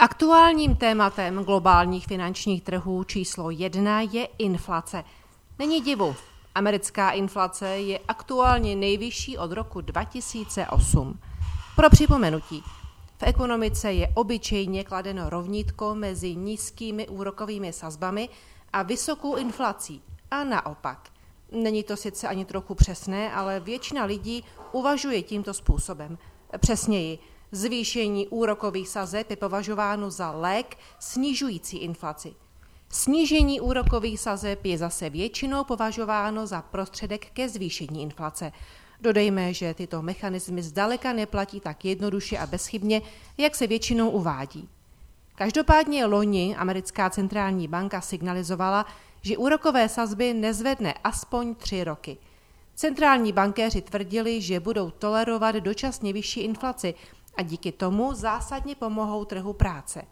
Aktuálním tématem globálních finančních trhů číslo jedna je inflace. Není divu, americká inflace je aktuálně nejvyšší od roku 2008. Pro připomenutí, v ekonomice je obyčejně kladeno rovnítko mezi nízkými úrokovými sazbami a vysokou inflací a naopak. Není to sice ani trochu přesné, ale většina lidí uvažuje tímto způsobem. Přesněji, Zvýšení úrokových sazeb je považováno za lék snižující inflaci. Snížení úrokových sazeb je zase většinou považováno za prostředek ke zvýšení inflace. Dodejme, že tyto mechanismy zdaleka neplatí tak jednoduše a bezchybně, jak se většinou uvádí. Každopádně loni americká centrální banka signalizovala, že úrokové sazby nezvedne aspoň tři roky. Centrální bankéři tvrdili, že budou tolerovat dočasně vyšší inflaci, a díky tomu zásadně pomohou trhu práce.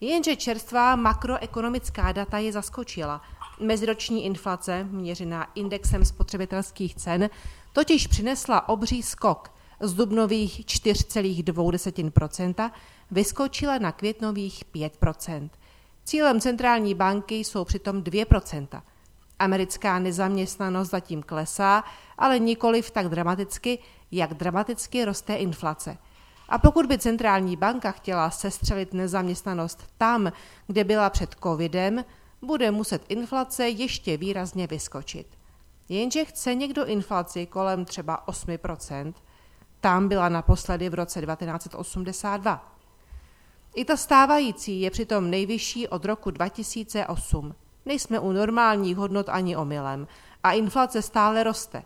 Jenže čerstvá makroekonomická data je zaskočila. Meziroční inflace, měřená indexem spotřebitelských cen, totiž přinesla obří skok z dubnových 4,2% vyskočila na květnových 5%. Cílem centrální banky jsou přitom 2%. Americká nezaměstnanost zatím klesá, ale nikoliv tak dramaticky, jak dramaticky roste inflace – a pokud by centrální banka chtěla sestřelit nezaměstnanost tam, kde byla před covidem, bude muset inflace ještě výrazně vyskočit. Jenže chce někdo inflaci kolem třeba 8%, tam byla naposledy v roce 1982. I ta stávající je přitom nejvyšší od roku 2008. Nejsme u normálních hodnot ani omylem a inflace stále roste.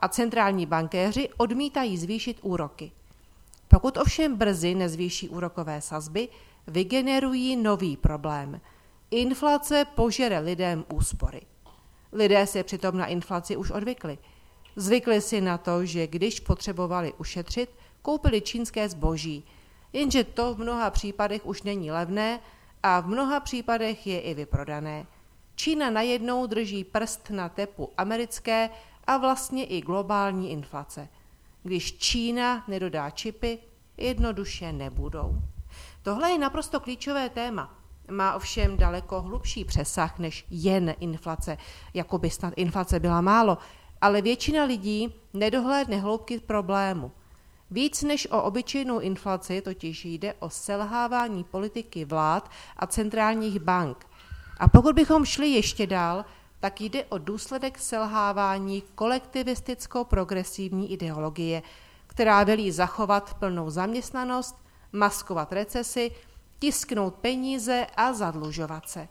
A centrální bankéři odmítají zvýšit úroky. Pokud ovšem brzy nezvýší úrokové sazby, vygenerují nový problém. Inflace požere lidem úspory. Lidé se přitom na inflaci už odvykli. Zvykli si na to, že když potřebovali ušetřit, koupili čínské zboží, jenže to v mnoha případech už není levné a v mnoha případech je i vyprodané. Čína najednou drží prst na tepu americké a vlastně i globální inflace – když Čína nedodá čipy, jednoduše nebudou. Tohle je naprosto klíčové téma. Má ovšem daleko hlubší přesah než jen inflace, jako by snad inflace byla málo, ale většina lidí nedohlédne hloubky problému. Víc než o obyčejnou inflaci totiž jde o selhávání politiky vlád a centrálních bank. A pokud bychom šli ještě dál, tak jde o důsledek selhávání kolektivisticko-progresivní ideologie, která velí zachovat plnou zaměstnanost, maskovat recesi, tisknout peníze a zadlužovat se.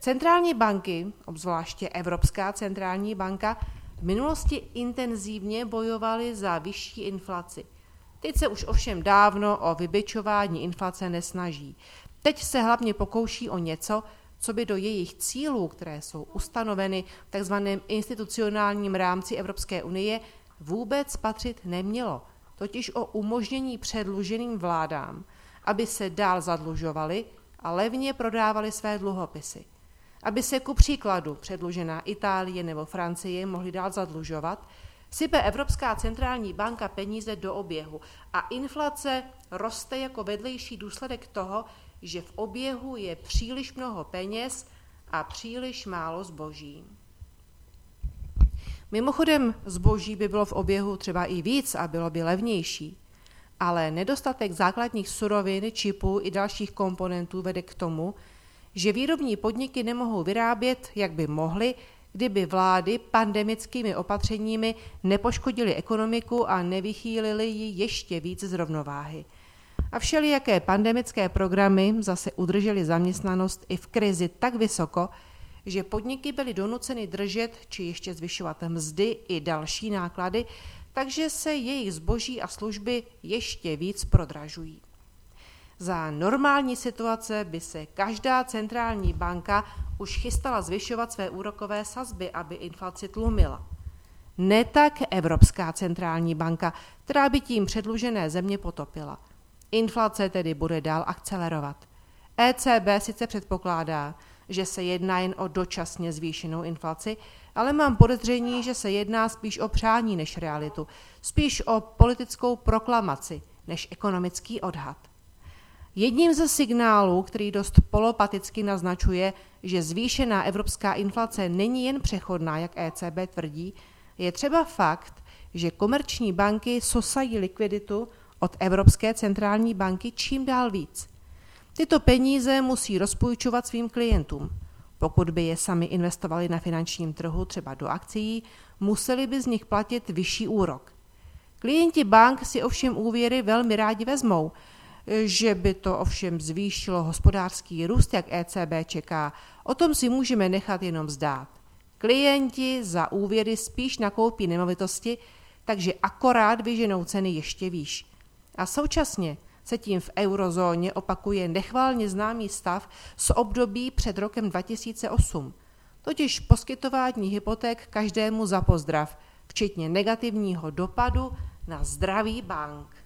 Centrální banky, obzvláště Evropská centrální banka, v minulosti intenzivně bojovaly za vyšší inflaci. Teď se už ovšem dávno o vybičování inflace nesnaží. Teď se hlavně pokouší o něco, co by do jejich cílů, které jsou ustanoveny v tzv. institucionálním rámci Evropské unie, vůbec patřit nemělo, totiž o umožnění předluženým vládám, aby se dál zadlužovali a levně prodávali své dluhopisy. Aby se ku příkladu předlužená Itálie nebo Francie mohly dál zadlužovat, sype Evropská centrální banka peníze do oběhu a inflace roste jako vedlejší důsledek toho, že v oběhu je příliš mnoho peněz a příliš málo zboží. Mimochodem, zboží by bylo v oběhu třeba i víc a bylo by levnější, ale nedostatek základních surovin, čipů i dalších komponentů vede k tomu, že výrobní podniky nemohou vyrábět, jak by mohly, kdyby vlády pandemickými opatřeními nepoškodily ekonomiku a nevychýlily ji ještě víc z rovnováhy. A všelijaké pandemické programy zase udržely zaměstnanost i v krizi tak vysoko, že podniky byly donuceny držet či ještě zvyšovat mzdy i další náklady, takže se jejich zboží a služby ještě víc prodražují. Za normální situace by se každá centrální banka už chystala zvyšovat své úrokové sazby, aby inflaci tlumila. Ne tak Evropská centrální banka, která by tím předlužené země potopila – Inflace tedy bude dál akcelerovat. ECB sice předpokládá, že se jedná jen o dočasně zvýšenou inflaci, ale mám podezření, že se jedná spíš o přání než realitu, spíš o politickou proklamaci než ekonomický odhad. Jedním ze signálů, který dost polopaticky naznačuje, že zvýšená evropská inflace není jen přechodná, jak ECB tvrdí, je třeba fakt, že komerční banky sosají likviditu od Evropské centrální banky čím dál víc. Tyto peníze musí rozpůjčovat svým klientům. Pokud by je sami investovali na finančním trhu, třeba do akcí, museli by z nich platit vyšší úrok. Klienti bank si ovšem úvěry velmi rádi vezmou, že by to ovšem zvýšilo hospodářský růst, jak ECB čeká, o tom si můžeme nechat jenom zdát. Klienti za úvěry spíš nakoupí nemovitosti, takže akorát vyženou ceny ještě výš. A současně se tím v eurozóně opakuje nechválně známý stav z období před rokem 2008, totiž poskytování hypoték každému za pozdrav, včetně negativního dopadu na zdraví bank.